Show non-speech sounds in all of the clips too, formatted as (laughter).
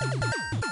Thank you.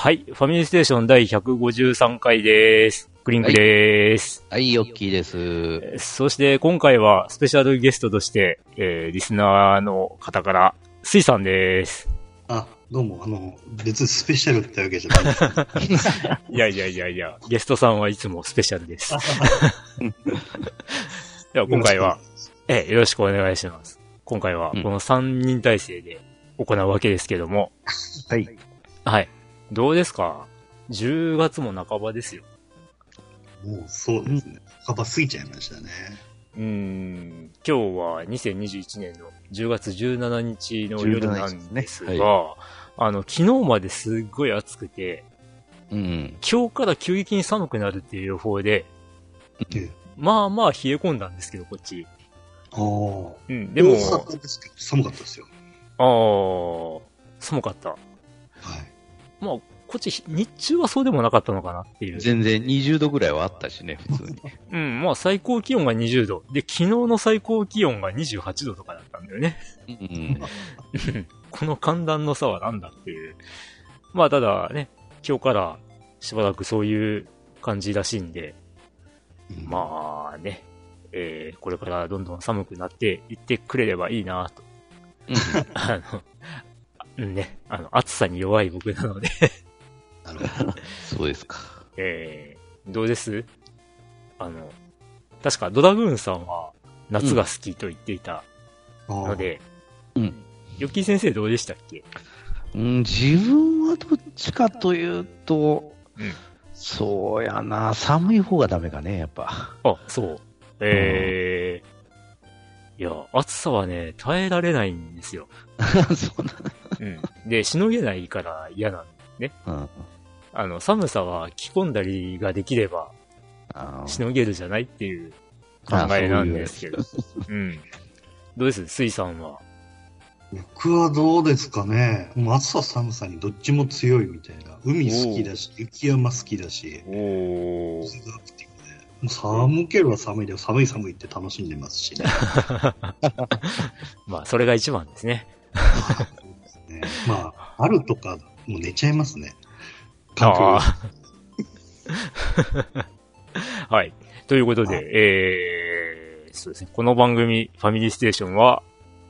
はい。ファミリーステーション第153回です。クリンクです。はい、ヨッキーです。そして今回はスペシャルゲストとして、えー、リスナーの方から、スイさんです。あ、どうも、あの、別にスペシャルってわけじゃないです。(laughs) いやいやいやいや、ゲストさんはいつもスペシャルです。(laughs) では今回は、えー、よろしくお願いします。今回はこの3人体制で行うわけですけども。はい。はい。どうですか ?10 月も半ばですよ。もうそうですね。半ば過ぎちゃいましたね。うん、今日は2021年の10月17日の夜なんですが、ねはい、あの、昨日まですっごい暑くて、うん、今日から急激に寒くなるっていう予報で、まあまあ冷え込んだんですけど、こっち。ああ。うん、でも、寒かったですよ。ああ、寒かった。まあ、こっち、日中はそうでもなかったのかなっていう。全然20度ぐらいはあったしね、普通に。うん、まあ最高気温が20度。で、昨日の最高気温が28度とかだったんだよね。うん、(laughs) この寒暖の差はなんだっていう。まあただね、今日からしばらくそういう感じらしいんで、まあね、えー、これからどんどん寒くなっていってくれればいいなと。(laughs) あの、ね、あの、暑さに弱い僕なのでなるほど。そうですか。(laughs) えー、どうです？あの、確かドラグーンさんは夏が好きと言っていたので、うん。ヨッキー先生どうでしたっけ？うん、自分はどっちかというと、うん、そうやな、寒い方がダメかね、やっぱ。あ、そう。えー、いや、暑さはね、耐えられないんですよ。(laughs) そうなうん。で、しのげないから嫌なんね。うん。あの、寒さは着込んだりができれば、しのげるじゃないっていう考えなんですけど。ううん。どうです？水さんは？僕はどうですかね。もう暑さ寒さにどっちも強いみたいな。海好きだし、雪山好きだし。お水が寒ければ寒いで寒い寒いって楽しんでますしね。(laughs) まあ、それが一番ですね。(laughs) ねまあ、あるとか、もう寝ちゃいますね。ああ。(laughs) はい。ということで、えー、そうですね。この番組、ファミリーステーションは、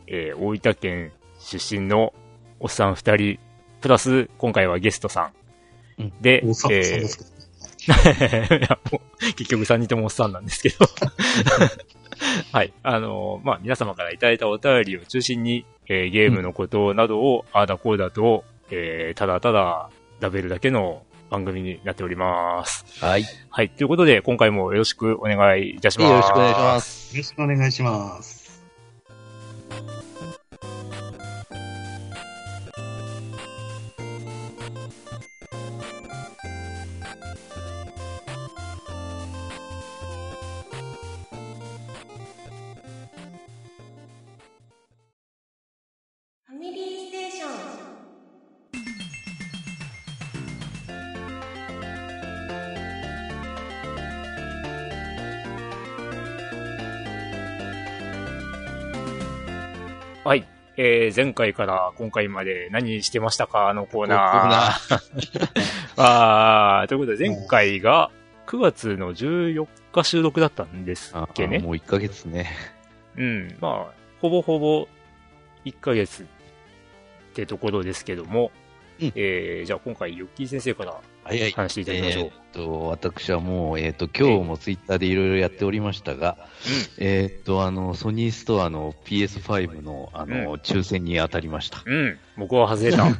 えー、大分県出身のおっさん二人、プラス、今回はゲストさん。うん、で、えー、(laughs) 結局3人ともおっさんなんですけど (laughs) はい。あのー、まあ、皆様からいただいたお便りを中心に、えー、ゲームのことなどを、ああだこうだと、えー、ただただ、食べるだけの番組になっております。はい。はい。ということで、今回もよろしくお願いいたします。よろしくお願いします。よろしくお願いします。えー、前回から今回まで何してましたか？のコーナー。(laughs) あということで前回が9月の14日収録だったんですっけね。もう1ヶ月ね。うん。まあ、ほぼほぼ1ヶ月ってところですけども、うん、えー、じゃあ今回、ヨッキー先生から話していただきましょう。はいはいえー、と私はもう、えっ、ー、と、今日もツイッターでいろいろやっておりましたが、えっ、と、あの、ソニーストアの PS5 の、あの、うん、抽選に当たりました。うん、僕は外れた。(laughs)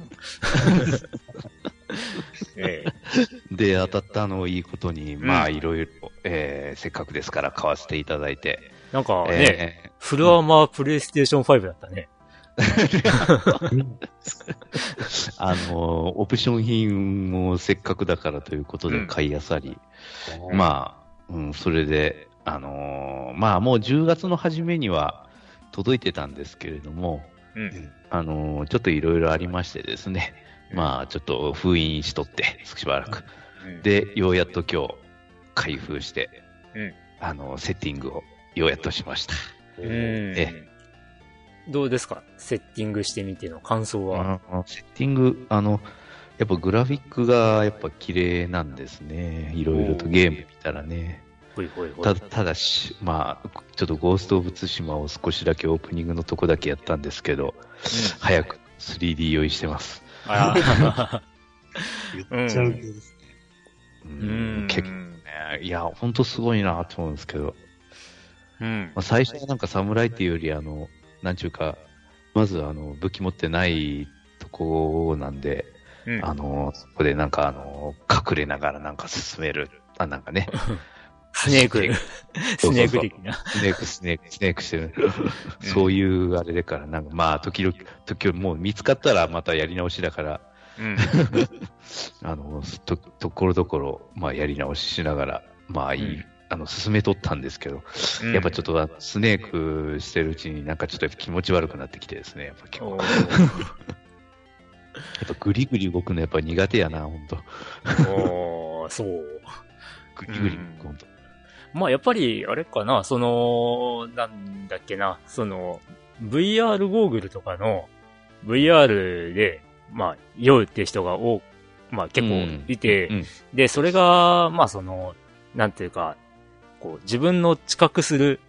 えー、で、当たったのをいいことに、まあ、いろいろ、えー、せっかくですから買わせていただいて。なんかね、えー、フルアーマープレイステーション5だったね。(laughs) あの、オプション品もせっかくだからということで買いあさり、うん、まあ、うん、それで、あのー、まあもう10月の初めには、届いてたんですけれども、うん。あのーちょっといろいろありましてですね、まあ、ちょっと封印しとって、しばらく。うん、で、ようやっと今日、開封して、うんあの、セッティングをようやっとしました。うん。えどうですか？セッティングしてみての感想は。あのセッティング、あの、やっぱグラフィックがやっぱ綺麗なんですね。いろいろとゲーム見たらね。ほいほいほい。たただし、まあ、ちょっとゴースト・オブ・ツシマを少しだけオープニングのとこだけやったんですけど、早く 3D 用意してます。言っちゃうけどですね。ううんん。結構ね、いや、ほんとすごいなと思うんですけど、うんまあ、最初はなんか侍っていうより、あの、なんちゅうか、まずあの、武器持ってないとこなんで、うん。あの、そこでなんかあの、隠れながらなんか進める。あ、なんかね。(laughs) スネーク、スネーク (laughs) 的な。スネーク、スネーク、スネークしてる。(laughs) そういうあれでから、なんかまあ、時々、時々もう見つかったらまたやり直しだから、うん。あの、と、ところどころ、まあやり直ししながら、まあいい、うんあの、進めとったんですけど、うんやっぱちょっとスネークしてるうちになんかちょっと気持ち悪くなってきてですね、やっぱ今お日、ー (laughs) やっぱグリグリ動くのやっぱ苦手やな、ほんと。おー (laughs) そう。グリグリ動く、ほんと。まあやっぱり、あれかな、その、なんだっけな、その、VR ゴーグルとかの VR で、まあ、酔うって人が多まあ結構いて、うんで、それが、まあその、なんていうか、こう、自分の知覚する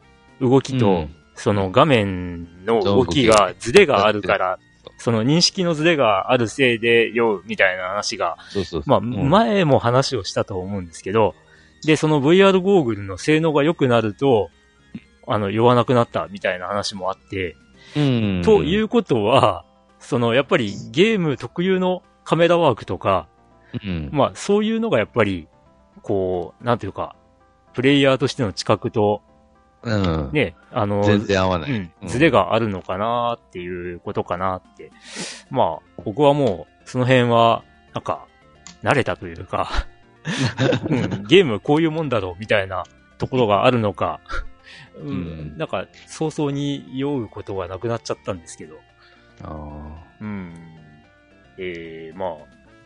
動きと、うんその画面の動きが、ズレがあるから、その認識のズレがあるせいで酔うみたいな話が、そうそうそう。まあ、うん前も話をしたと思うんですけど、で、その VR ゴーグルの性能が良くなると、あの、酔わなくなったみたいな話もあって、うん。ということは、その、やっぱりゲーム特有のカメラワークとか、うん。まあ、そういうのがやっぱり、こう、なんていうか、プレイヤーとしての知覚と、うん。ね、あの、全然合わない。うん、ズレがあるのかなっていうことかなって。まあ、僕はもう、その辺は、なんか、慣れたというか、(laughs) うん、ゲームこういうもんだろうみたいなところがあるのか、うんうんなんか、早々に酔うことがなくなっちゃったんですけど、あうん。えー、まあ、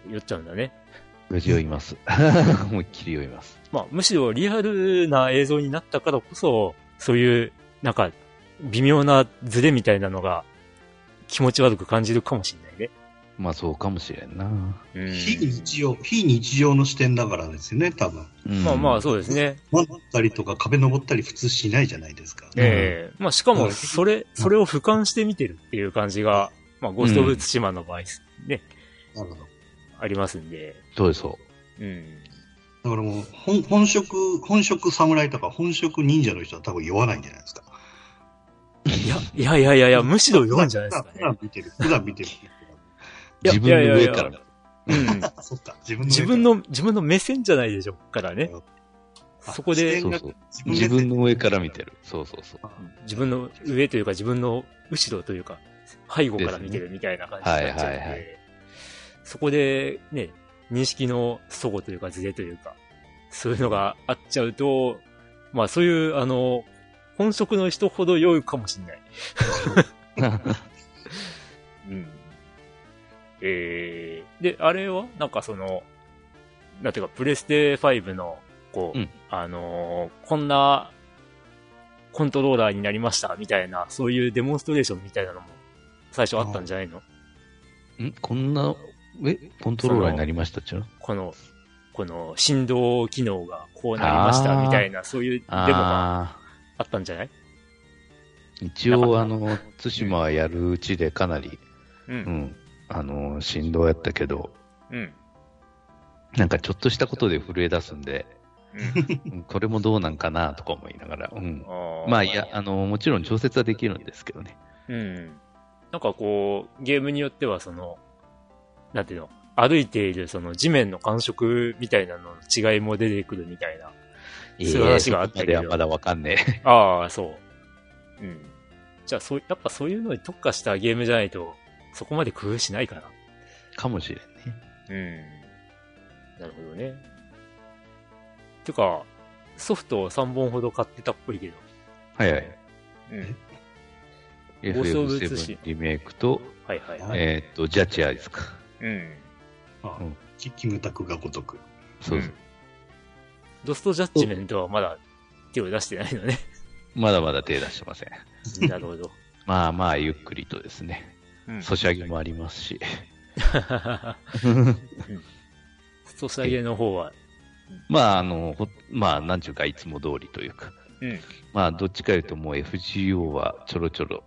酔っちゃうんだね。あ。酔います。(laughs) 思いっきり酔います。まあ、むしろリアルな映像になったからこそ、そういう、なんか、微妙なズレみたいなのが気持ち悪く感じるかもしれないね。まあそうかもしれんな。うん非日常、非日常の視点だからですよね、多分。うんまあまあ、そうですね。登ったりとか壁登ったり普通しないじゃないですか。ええまあしかも、うんそれ、それを俯瞰して見てるっていう感じが、まあ、ゴースト・オブ・ツシマの場合ですね、なるほど。ありますんで。そうです、そうん。だからもう、本本職、本職侍とか本職忍者の人は多分酔わないんじゃないですか。いや、いやいやいやいや、むしろ読んじゃないですか普段ね。見てる。普段見てる。う。自分の上から。うん。あ (laughs) そっか。自分の自分の、自分の目線じゃないでしょうからね。あそこでそうそう自自分分の上から見てる。そうそうそう。自分の上というか自分の後ろというか、背後から見てるみたいな感じになっちゃうんで、はいはいはいそこでね、認識の齟齬というかズレというか、そういうのがあっちゃうと、まあそういう、あの、本職の人ほど良いかもしれない。(laughs) うん。えー、で、あれはなんかその、なんていうか、プレステ5の、こう、うん。あのーこんなコントローラーになりましたみたいな、そういうデモンストレーションみたいなのも最初あったんじゃないの？ん？こんな、え、コントローラーになりましたっちゅうの？この、この振動機能がこうなりましたみたいな、そういうデモがああったんじゃない？ー一応、あの、対馬はやるうちでかなり、う。うんん、あの、振動やったけど、うん。なんかちょっとしたことで震え出すんで、うん。(laughs) うんこれもどうなんかなとか思いながら、うん。あーまあいや、あの、もちろん調節はできるんですけどね。うん。なんかこう、ゲームによってはその、なんていうの、歩いているその地面の感触みたいなのの違いも出てくるみたいな。そういう話があったけどまだわかんねえ。ああ、そう。うん。じゃあ、そう、やっぱそういうのに特化したゲームじゃないと、そこまで工夫しないかな。かもしれんね。うん。なるほどね。てか、ソフトを3本ほど買ってたっぽいけど。はいはい。うん。FF7 リメイクと、はいはいはいえーっと、ジャッジアイズか。うん。あうんキキムタクがごとく。そうそう。ドストジャッジメントはまだ手を出してないのね。まだまだ手出してません。なるほど。(laughs) まあまあ、ゆっくりとですね。うん。ソシャゲもありますし。ソシャゲの方は、まあ、あの、ほまあ、なんちゅうか、いつも通りというか。うん。まあ、どっちかいうともう FGO はちょろちょろ、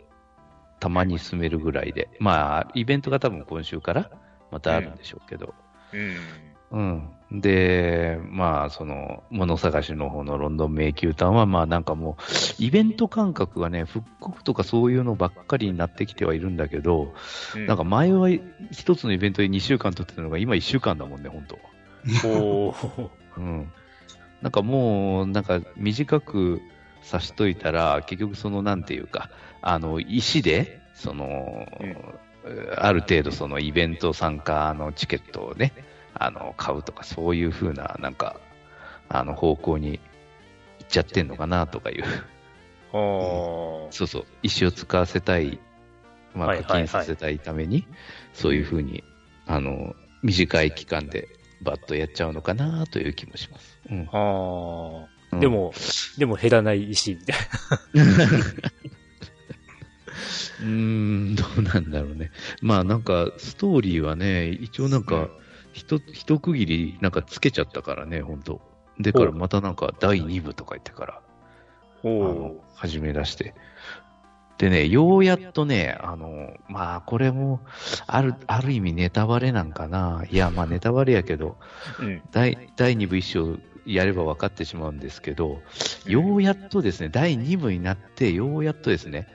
たまに進めるぐらいで。まあ、イベントが多分今週からまたあるんでしょうけど。うん。うん。で、まあ、その、物探しの方のロンドン迷宮譚は、まあなんかもう、イベント感覚がね、復刻とかそういうのばっかりになってきてはいるんだけど、なんか前は一つのイベントで2週間撮ってたのが今1週間だもんね、本当おー。(laughs) うん。なんかもう、なんか短くさしといたら、結局その、なんていうか、あの、石で、その、ある程度そのイベント参加のチケットをね、あの、買うとか、そういう風な、なんか、あの、方向に行っちゃってんのかな、とかいう。おー。そうそう、石を使わせたい、まあ、課金させたいために、そういう風に、あの、短い期間でバッとやっちゃうのかな、という気もします。うん。あー。うんでも、でも減らない石みたい (laughs) うーん、どうなんだろうね。まあなんか、ストーリーはね、一応なんか、ひと、一区切りなんかつけちゃったからね、本当でからまたなんか第2部とか言ってから、な。あおの、始め出して。でね、ようやっとね、あの、まあこれも、ある、ある意味ネタバレなんかな。いや、まあネタバレやけど、ー。うん。第、第2部一章やれば分かってしまうんですけど、ようやっとですね、第2部になって、ようやっとですね、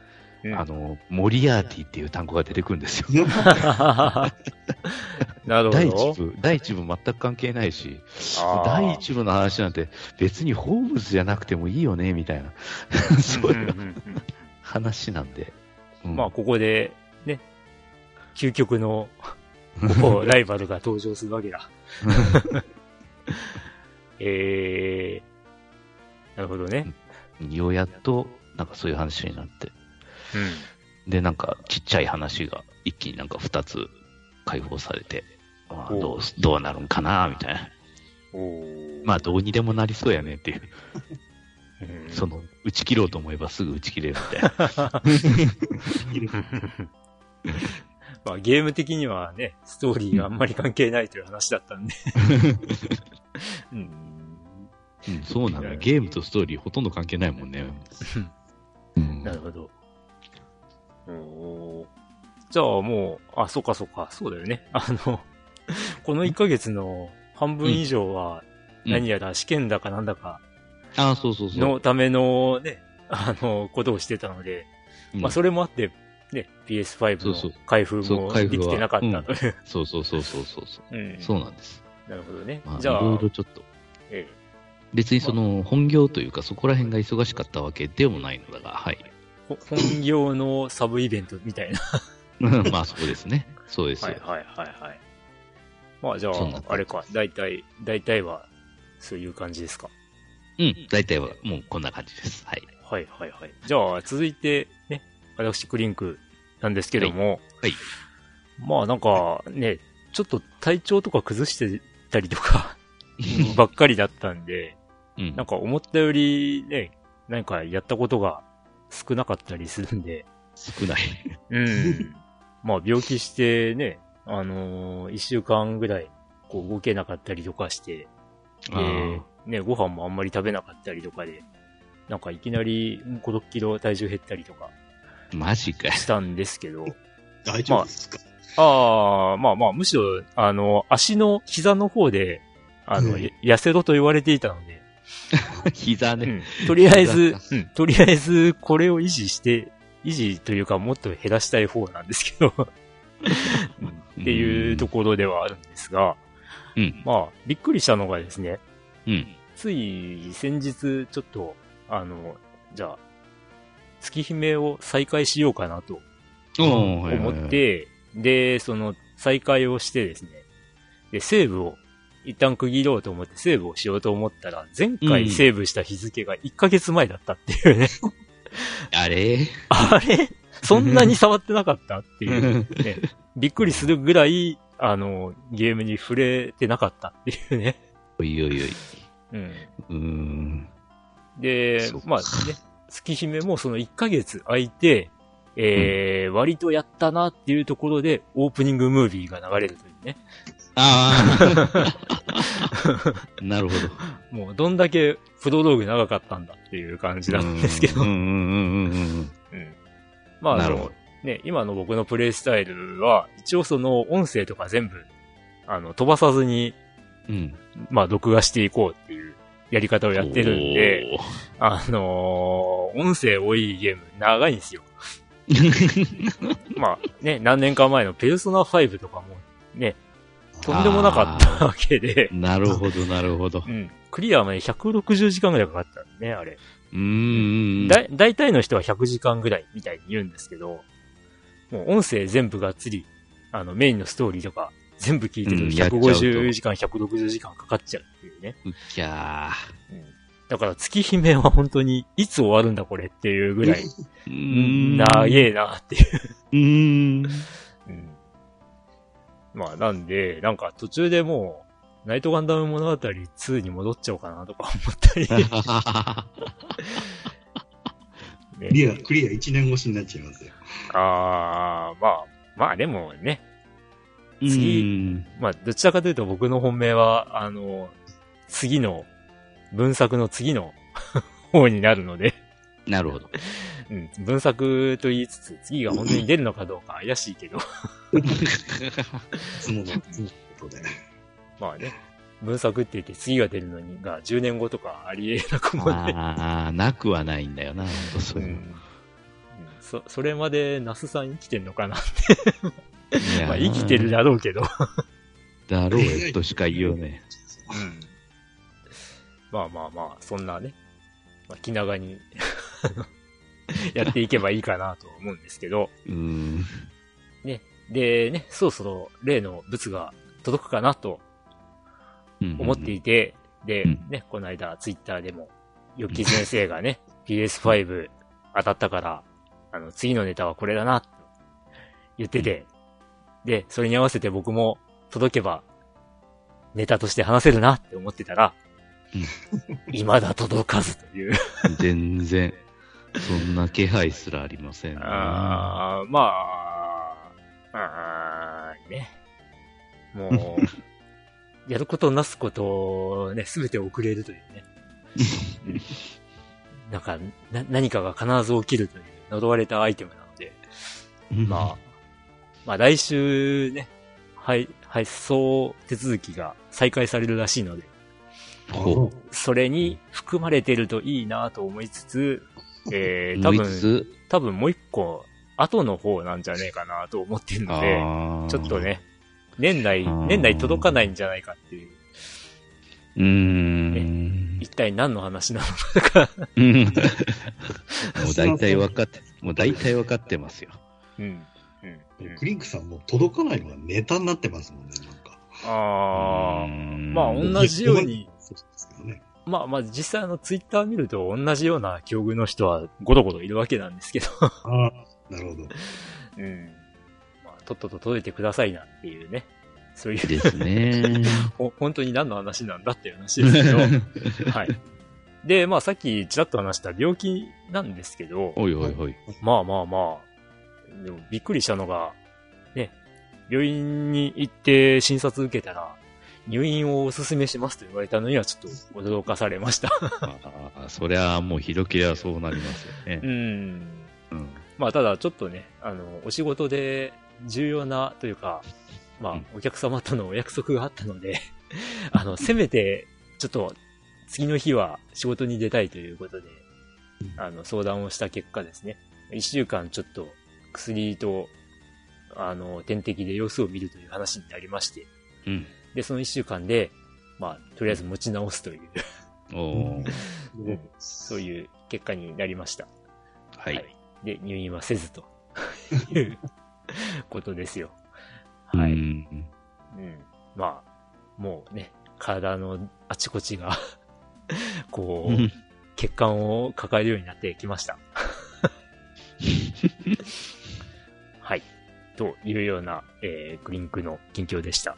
うんあの、モリアーティっていう単語が出てくるんですよ。(laughs) なる第ほど一。部、第一部全く関係ないし、第一部の話なんて別にホームズじゃなくてもいいよね、みたいな、そういう話なんで。うんまあ、ここで、ね、究極の、ライバルが登場するわけだ。(laughs) えー、なるほどね。ようやっと、なんかそういう話になって。で、なんかちっちゃい話が一気になんか二つ解放されて、まあどう、どうなるんかな、みたいな。まあ、どうにでもなりそうやねっていう。うんその、打ち切ろうと思えばすぐ打ち切れるみたいな。(laughs) まあ、ゲーム的にはね、ストーリーがあんまり関係ないという話だったんで。(laughs) うんうん、そうなのよ。ゲームとストーリーほとんど関係ないもんね。うんなるほど。じゃあもう、あ、そうかそうか、そうだよね。(laughs) あの、この1ヶ月の半分以上は、うん何やら試験だかなんだかああ、そうそうそう。のためのね、あの、ことをしてたので、うんまあそれもあって、ね、PS5 そうそうの開封もできてなかったという。(laughs) そうそうそうそうそうそう。うんそうなんです。なるほどねまあ、。じゃあ、いろいろちょっと、え別にその本業というか、そこら辺が忙しかったわけでもないのだが、はい。本業のサブイベントみたいな。まあそうですね。そうですよ。はいはいはいはい。まあじゃああれか、大体、大体は、そういう感じですか？うん。大体はもうこんな感じです。はい。はいはいはい。じゃあ、続いて、ね、私、クリンクなんですけども、はい。まあなんか、ね、ちょっと体調とか崩してたりとか、(laughs) ばっかりだったんで、うんなんか思ったよりね、なんかやったことが少なかったりするんで、少ない。うん。(laughs) まあ病気してね、あのー一週間ぐらい、こう動けなかったりとかして、で、ね、ご飯もあんまり食べなかったりとかで、なんかいきなり5、6キロ体重減ったりとかマジかよ。したんですけど、(laughs) 大丈夫ですか、ああ、まあまあ、むしろ、あの、足の膝の方で、あの、うんや痩せろと言われていたので、(laughs) 膝ね。うん、とりあえず膝、うん、とりあえず、これを維持して、維持というかもっと減らしたい方なんですけど、うん。っていうところではあるんですが、うん。まあ、びっくりしたのがですね、うん。つい先日、ちょっと、あの、じゃあ、月姫を再開しようかなと思はいって、で、その再開をしてですね、で、セーブを一旦区切ろうと思ってセーブをしようと思ったら、前回セーブした日付が1ヶ月前だったっていうね。(laughs) あれ？あれ？そんなに触ってなかったっていう、ね、びっくりするぐらい、あの、ゲームに触れてなかったっていうね。おいおいおい。うん。うん。で、まあね、月姫もその1ヶ月空いて、えー、うん、割とやったなっていうところで、オープニングムービーが流れるというね。ああ。(laughs) なるほど。もう、どんだけプロローグ長かったんだっていう感じなんですけど。まあ、あの、ね、今の僕のプレイスタイルは、一応その音声とか全部、あの、飛ばさずに、うん。まあ、録画していこうっていうやり方をやってるんで、あのー、音声多いゲーム長いんですよ。(laughs) まあね、何年か前のペルソナ5とかもね、とんでもなかったわけで。なるほど、なるほど。うん。クリアまで160時間ぐらいかかったね、あれ。うん。だ、大体の人は100時間ぐらいみたいに言うんですけど、もう音声全部がっつり、あの、メインのストーリーとか、全部聞いてると150時間、160時間かかっちゃうっていうね。うっきゃー。うんだから月姫は本当にいつ終わるんだこれっていうぐらい、長えなっていううん。まあなんで、なんか途中でもう、ナイトガンダム物語2に戻っちゃおうかなとか思ったり。(laughs) ね、リア、クリア1年越しになっちゃいますよ。ああ、まあ、まあでもね、次、まあどちらかというと僕の本命は、あの、次の、文作の次の方になるのでなるほど。うん、文作と言いつつ、次が本当に出るのかどうか怪しいけど。(laughs) その、ことで。まあね、文作って言って次が出るのにが10年後とかありえなくもね。ああ、なくはないんだよな、そういう、うん、そ、それまで那須さん生きてんのかなって。まあ生きてるだろうけど。だろうよとしか言いようね。うん。まあまあまあ、そんなね、まあ、気長に (laughs) やっていけばいいかなと思うんですけど。うん。ね。でね、そろそろ例の物が届くかなと思っていて、で、ね、この間ツイッターでも、ヨッキー先生がね、PS5 当たったから、あの、次のネタはこれだな、と言ってて、で、それに合わせて僕も届けば、ネタとして話せるなって思ってたら、未だ届かずという。全然、そんな気配すらありません、ね、ああ、まあ、あね。もう、(laughs) やることなすことをね、すべて遅れるというね。(laughs) なんかな、何かが必ず起きるという呪われたアイテムなので、まあ、(laughs) まあ来週ね、はい、配送手続きが再開されるらしいので、それに含まれてるといいなと思いつつ、えー、多分、多分もう一個、後の方なんじゃねえかなと思ってるので、ちょっとね、年内、年内届かないんじゃないかっていう。うん、一体何の話なのかうん。(laughs) もう大体分かって、もう大体分かってますよ。うん。うん、クリンクさんも届かないのがネタになってますもんね、なんか。ああ、まあ同じように、まあまあ実際あのツイッター見ると同じような境遇の人はごとごといるわけなんですけどああ、なるほど。うん。まあ、とっとと届いてくださいなっていうね。そういう。ですね。(laughs) ほ、本当に何の話なんだっていう話ですけど。(laughs) はい。で、まあさっきちらっと話した病気なんですけど。おいおいおい。まあまあまあ。でもびっくりしたのが、ね、病院に行って診察受けたら、入院をお勧めしますと言われたのにはちょっと驚かされましたああ、そりゃもうひどけりゃそうなりますよね。うん。うん。まあただちょっとね、あの、お仕事で重要なというか、まあ、お客様とのお約束があったので (laughs) あの、せめて、ちょっと、次の日は仕事に出たいということで、あの、相談をした結果ですね、一週間ちょっと薬と、あの、点滴で様子を見るという話になりまして、うん。で、その一週間で、まあ、とりあえず持ち直すというお (laughs) そういう結果になりました。はい。はい、で、入院はせずということですよ。はい。うん。まあ、もうね、体のあちこちが (laughs) こう、血管を抱えるようになってきました。(laughs) はい。というような、えー、グリンクの近況でした。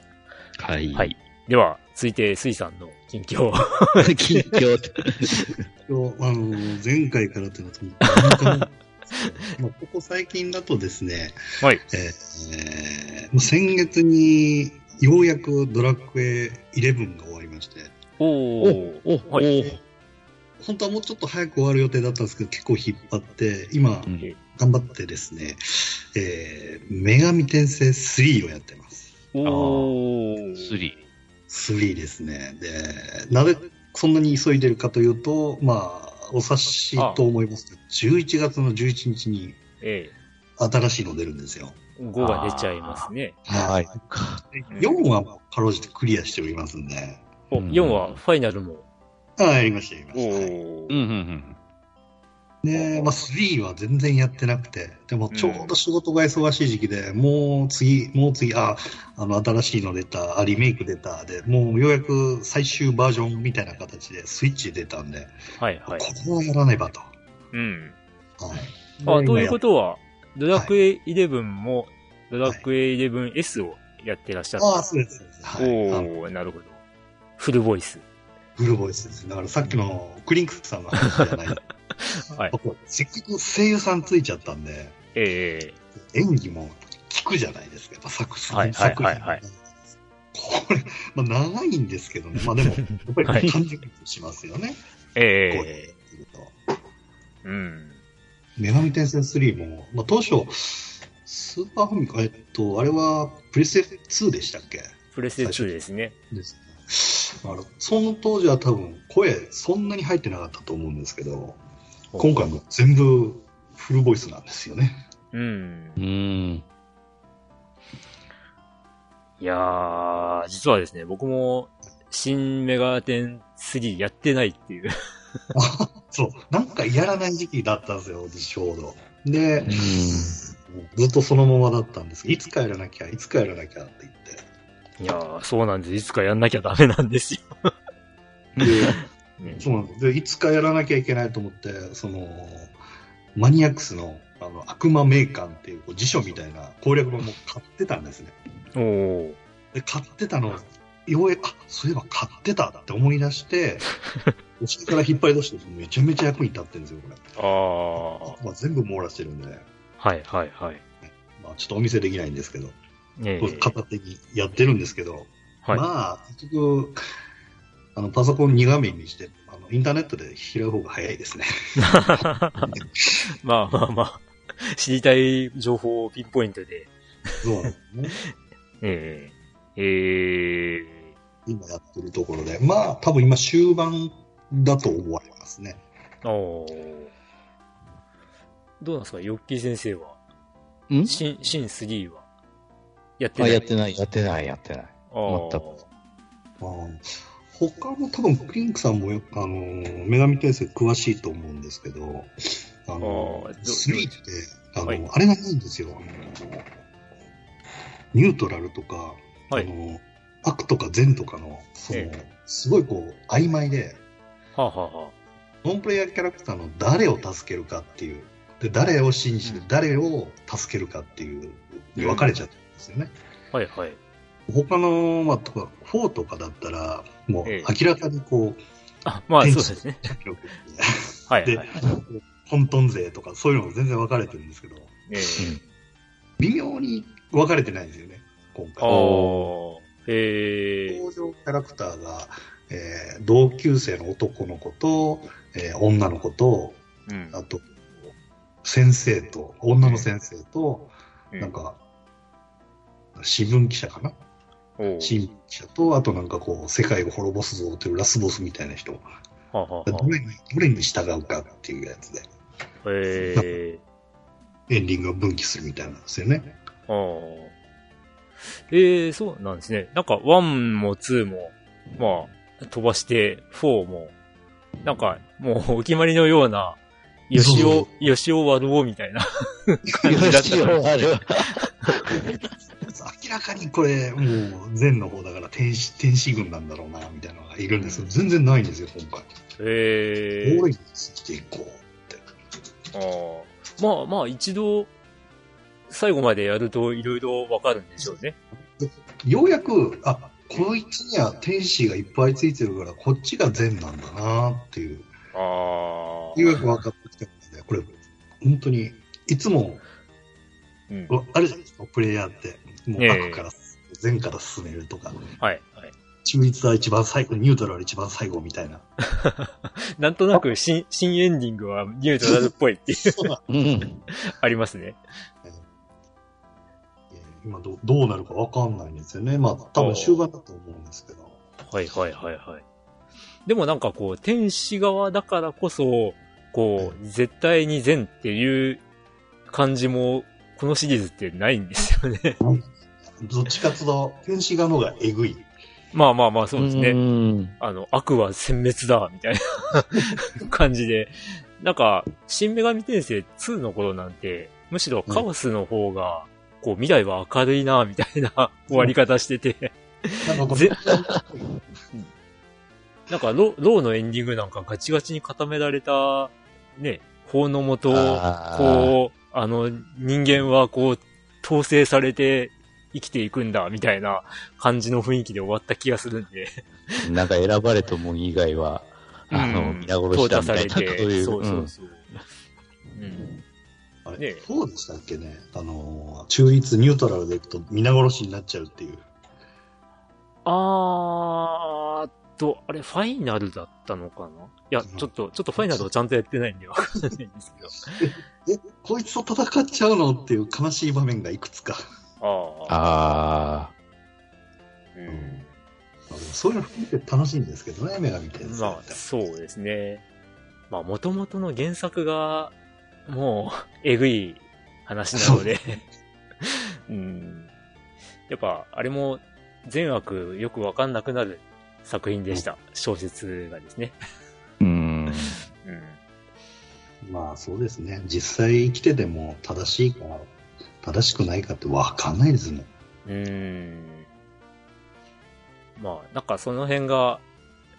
はい。はい。では、続いて、水さんの近況。(laughs) 近況。あの、前回からっていうのは、(laughs) まあ、ここ最近だとですね、はい。えー、先月にようやくドラッグエ11が終わりまして。おおおはい。本当はもうちょっと早く終わる予定だったんですけど、結構引っ張って、今、頑張ってですね、えー、女神転生3をやってます。おー。3。3ですね。で、なぜそんなに急いでるかというと、まあ、お察しと思いますけど、11月の11日に、新しいの出るんですよ。5が出ちゃいますね。はい。4はかろうじてクリアしておりますんで。4はファイナルも。ああ、やりました、やりました。うんうんうん。で、まあ、3は全然やってなくて、でもちょうど仕事が忙しい時期で、うん、もう次、もう次、あ、あの、新しいの出た、あ、リメイク出た、で、もうようやく最終バージョンみたいな形でスイッチ出たんで、はいはい。これはやらねばと。うん。はい。あ、ということは、ドラクエ11も、ドラクエ 11S をやってらっしゃった、はい、ああ、そうです。はい、おー、なるほど。フルボイス。フルボイスです。だからさっきのクリンクさんの話じゃない。(laughs) はい。せっかく声優さんついちゃったんで、ええー、演技も聞くじゃないですか、やっぱ作品。はいはいはい、はい、これ、まあ長いんですけどね、まあでも、やっぱり感じしますよね。はい、ええー、うん。女神転生3も、まあ当初、スーパーファミコン、えっと、あれはプレステ2でしたっけ？プレステ2ですね。ですあのその当時は多分声そんなに入ってなかったと思うんですけど、今回も全部フルボイスなんですよね。うん。うん。いやー、実はですね、僕も、新メガテン3やってないっていうそう、なんかやらない時期だったんですよ、ちょうど。で、ずっとそのままだったんですいつかやらなきゃ、いつかやらなきゃって言って。いやー、そうなんです。いつかやんなきゃダメなんですよで、そうなんです。で、いつかやらなきゃいけないと思って、その、マニアックスのあの悪魔名鑑っていうこう辞書みたいな攻略本も買ってたんですね。おで、買ってたの、ようやく、あ、そういえば買ってたって思い出して、(laughs) お尻から引っ張り出してめちゃめちゃ役に立ってるんですよ、これ。ああ。まあ、全部網羅してるんで。はいはいはい。まあ、ちょっとお見せできないんですけど、えー、片手にやってるんですけど、はい、まあ、結局、あの、パソコン2画面にして、あの、インターネットで開く方が早いですね。(laughs) まあまあまあ、知りたい情報をピンポイントで。そうなんですね。(laughs) ええー、ええー、今やってるところで、まあ、多分今終盤だと思われますね。おどうなんですか、ヨッキー先生は？ん？シン、シン3は？やってない？あ、やってない、やってない、やってない。全く。あ他も多分、クリンクさんも、あの、女神転生詳しいと思うんですけど、あの、3って、あの、はい、あれがないんですよ。ニュートラルとか、はい、あの、悪とか善とかの、その、ええ、すごいこう、曖昧で、はあはあ、ノンプレイヤーキャラクターの誰を助けるかっていう、で、誰を信じて誰を助けるかっていう、に分かれちゃってるんですよね。うん、はいはい。他の、まあ、とか、4とかだったら、もう明らかにこう、えあ、まあそうですね。はい、で、混沌勢とかそういうのが全然分かれてるんですけど、えー、微妙に分かれてないんですよね、今回。へ登場キャラクターが、えー、同級生の男の子と、えー、女の子と、うん、あと、先生と、女の先生と、うん、なんか、新聞記者かな新者と、あとなんかこう、世界を滅ぼすぞというラスボスみたいな人。はははどれに、どれに従うかっていうやつで。へエンディングを分岐するみたいなんですよね。ああ。ええー、そうなんですね。なんか、1も2も、まあ、飛ばして、4も、なんか、もう、お決まりのような、よしお、よしお悪おみたいな感じだった。(laughs) よしお悪 (laughs) 明らかにこれ、もう、善の方だから天使、天使軍なんだろうな、みたいなのがいるんですけど、全然ないんですよ、今回。へえー。いこうって。ああ。まあまあ一度、最後までやるといろいろわかるんでしょうね。ようやく、あ、こいつには天使がいっぱいついてるから、こっちが善なんだなっていう、ああ。ようやく分かってきたんですね。これ、本当に、いつも、うん、あるじゃないですか、プレイヤーって。もうええ悪から、善から進めるとか、はい、はい。中立は一番最後、ニュートラル一番最後みたいな。(laughs) なんとなく新、新エンディングはニュートラルっぽいっていう、そうなんうん。(laughs) ありますね。えー今どうどうなるか分かんないんですよね。まあ、多分終盤だと思うんですけど。はいはいはいはい。でもなんかこう、天使側だからこそ、こう、絶対に善っていう感じも、このシリーズってないんですよね。どっちかと、天使側の方がえぐい。まあまあまあそうですね。ね。あの、悪は殲滅だ、みたいな (laughs) 感じで。なんか、新女神転生2の頃なんて、むしろカオスの方が、こう、未来は明るいな、みたいな終わり方してて、なんかロ、ローのエンディングなんかガチガチに固められた、ね、法のもと、こう、あの、人間はこう、統制されて生きていくんだ、みたいな感じの雰囲気で終わった気がするんで。なんか選ばれたもん以外は、あの、うん皆殺しだみたいそういう。そうそうそう。うん。あれ、ねそうでしたっけね？あの、中立ニュートラルでいくと皆殺しになっちゃうっていう。あーっと、あれ、ファイナルだったのかな？いや、ちょっと、ちょっとファイナルをちゃんとやってないんでわかんないんですけど。(laughs) え、こいつと戦っちゃうの？っていう悲しい場面がいくつか。ああ。あうん。そういうの見て楽しいんですけどね、女神転生まあ、そうですね。まあ、元々の原作が、もう、(laughs) えぐい話なので、(laughs) うん。やっぱ、あれも、善悪よくわかんなくなる作品でした。小説がですね。ー。うん。うん。まあそうですね。実際生きてても正しいか、正しくないかって分かんないですもん。うーん。まあ、なんかその辺が、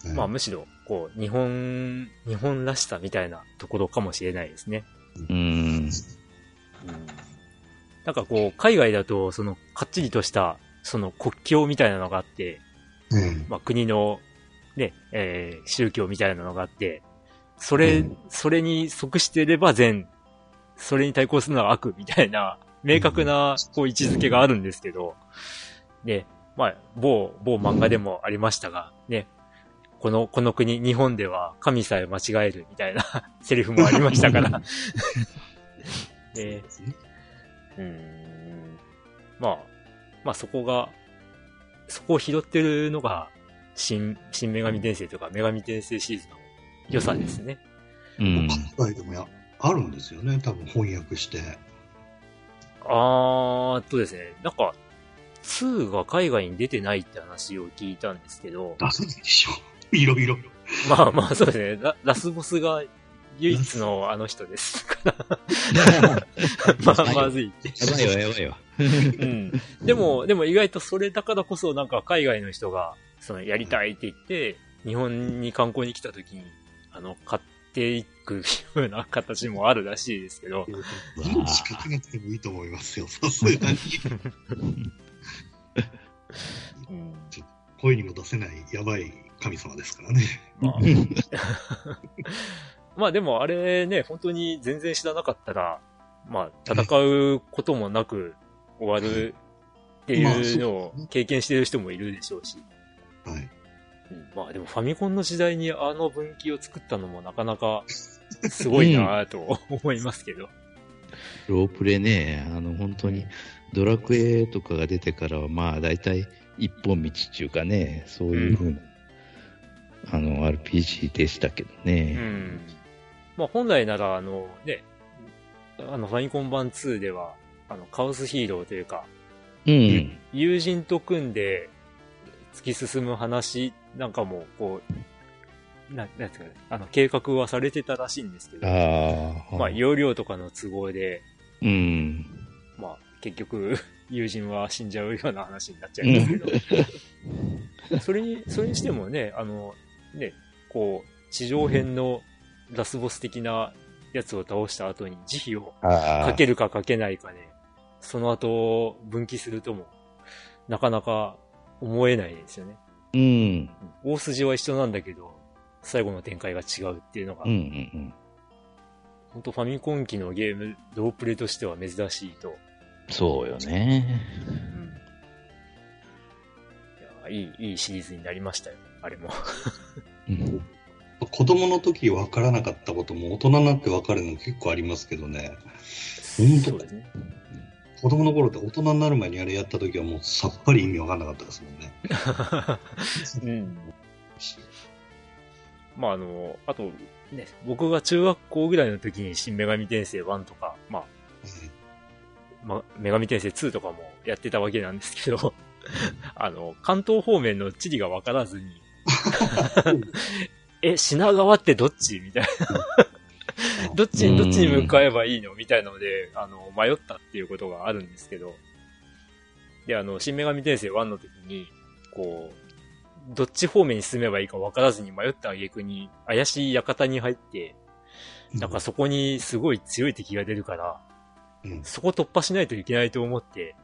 うんまあむしろ、こう、日本、日本らしさみたいなところかもしれないですね。うん。うん。なんかこう、海外だと、その、かっちりとした、その国境みたいなのがあって、うんまあ国の、ね、えー宗教みたいなのがあって、それ、うんそれに即してれば善、それに対抗するのは悪みたいな、明確な、こう、位置づけがあるんですけど、ね、まあ、某、某漫画でもありましたが、ね、この、この国、日本では神さえ間違えるみたいな (laughs) セリフもありましたから、(laughs) ね、うーんまあ、まあそこが、そこを拾ってるのが、新、新女神転生とか女神転生シリーズの良さですね。うん。海外でもやあるんですよね、多分翻訳して。あーっとですね、なんか、2が海外に出てないって話を聞いたんですけど、出せないでしょ。(laughs) いろいろ。まあまあそうですね、ララスボスが唯一のあの人ですから、(laughs) まあまずい。やばいわ、やばいわ。うん。でも、でも意外とそれだからこそなんか海外の人が、そのやりたいって言って、日本に観光に来た時に、あの、買っていくような形もあるらしいですけど、命かけなくてもいいと思いますよ、さすがに。うん、声にも出せないやばい神様ですからね。まあ、まあでもあれね、本当に全然知らなかったら、まあ戦うこともなく終わるっていうのを経験してる人もいるでしょうし、はい。うんまあでもファミコンの時代にあの分岐を作ったのもなかなかすごいなぁと (laughs) 思いますけど。ロープレね、あの、本当に、ドラクエとかが出てからは、まあ、大体、一本道っていうかね、そういうふうな、あの、RPG でしたけどうね。ん。まあ本来ならあのね、あのファミコン版2では、あのカオスヒーローというか、うん。友人と組んで突き進む話なんかも、こう、な、なんつうかね、あの、計画はされてたらしいんですけど、ああ。まあ、容量とかの都合で、うん。まあ、結局、(laughs) 友人は死んじゃうような話になっちゃいますけど、それに、それにしてもね、あの、ね、こう、地上編のラスボス的なやつを倒した後に慈悲をかけるかかけないかで、その後分岐するとも、なかなか思えないですよね。うん。大筋は一緒なんだけど、最後の展開が違うっていうのが、うんうんうん、本当ファミコン機のゲーム、ロープレイとしては珍しいと。そうよね。うん、いやいい、いいシリーズになりましたよ、あれも。子供の時分からなかったことも大人になって分かるの結構ありますけどね。本当そうですね。子供の頃って大人になる前にあれやった時はもうさっぱり意味分かんなかったですもんね。うん。(laughs) まああの、あと、ね、僕が中学校ぐらいの時に新女神転生1とか、まあ、まあ、女神転生2とかもやってたわけなんですけど、(laughs) あの、関東方面の地理がわからずに (laughs) え、品川ってどっち？みたいな (laughs) どっちにどっちに向かえばいいの？みたいなので、あの、迷ったっていうことがあるんですけど、で、あの、新女神転生1の時に、こう、どっち方面に進めばいいか分からずに迷った挙句に、怪しい館に入って、なんかそこにすごい強い敵が出るから、うん、そこ突破しないといけないと思って、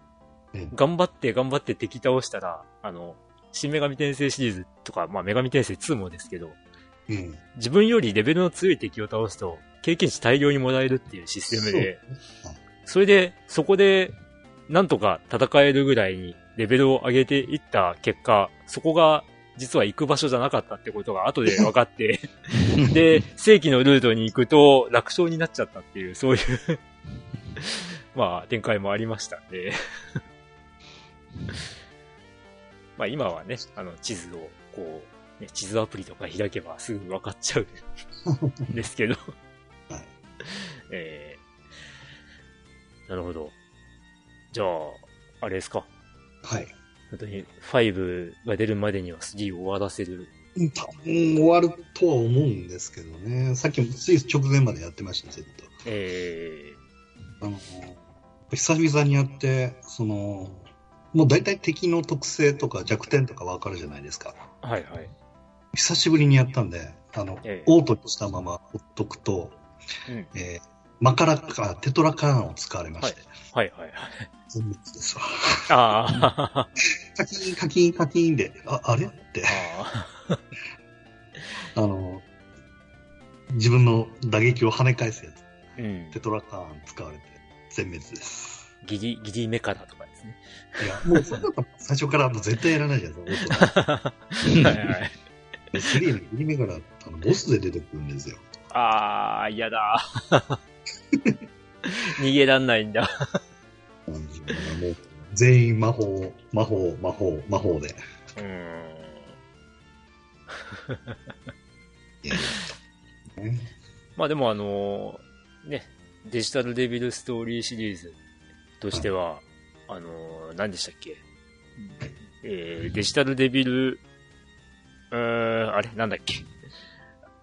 うん、頑張って頑張って敵倒したら、あの、新女神転生シリーズとか、まあ女神転生2もですけど、うん、自分よりレベルの強い敵を倒すと、経験値大量にもらえるっていうシステムで、それで、そこで、なんとか戦えるぐらいにレベルを上げていった結果、そこが実は行く場所じゃなかったってことが後で (laughs) 分かって (laughs) で、正規のルートに行くと楽勝になっちゃったっていう、そういう (laughs) まあ、展開もありましたんで。まあ今はね、あの、地図を、こう、ね、地図アプリとか開けばすぐ分かっちゃうんですけど (laughs) えー、なるほど。じゃあ、あれですか？はい。本当に5が出るまでには3を終わらせる。多分終わるとは思うんですけどね。さっきもつい直前までやってました、ずっと。ええー、あの、久々にやって、その、もう大体敵の特性とか弱点とかわかるじゃないですか。はいはい。久しぶりにやったんで、あの、えー、オートにしたままほっとくと、うん、えー、マカラかテトラカーンを使われまして。はい、はい、はいはい全滅ですわ。ああ。カキン、カキン、カキンで、あ、あれ？って。あ (laughs) あの、自分の打撃を跳ね返すやつ。うん、テトラカーン使われて、全滅です。ギリ、ギリメカだとかですね。いや、もうそんな最初から絶対やらないじゃん、(laughs) はいはい。3のギリメカラ、あの、ボスで出てくるんですよ。ああ、嫌だ。(laughs) 逃げらんないんだ。もう全員魔法、魔法、魔法、魔法で。うん。いやまあでもあのー、ね、デジタルデビルストーリーシリーズとしては、はい、あのー、何でしたっけ、えー、デジタルデビル、うーん、あれなんだっけ？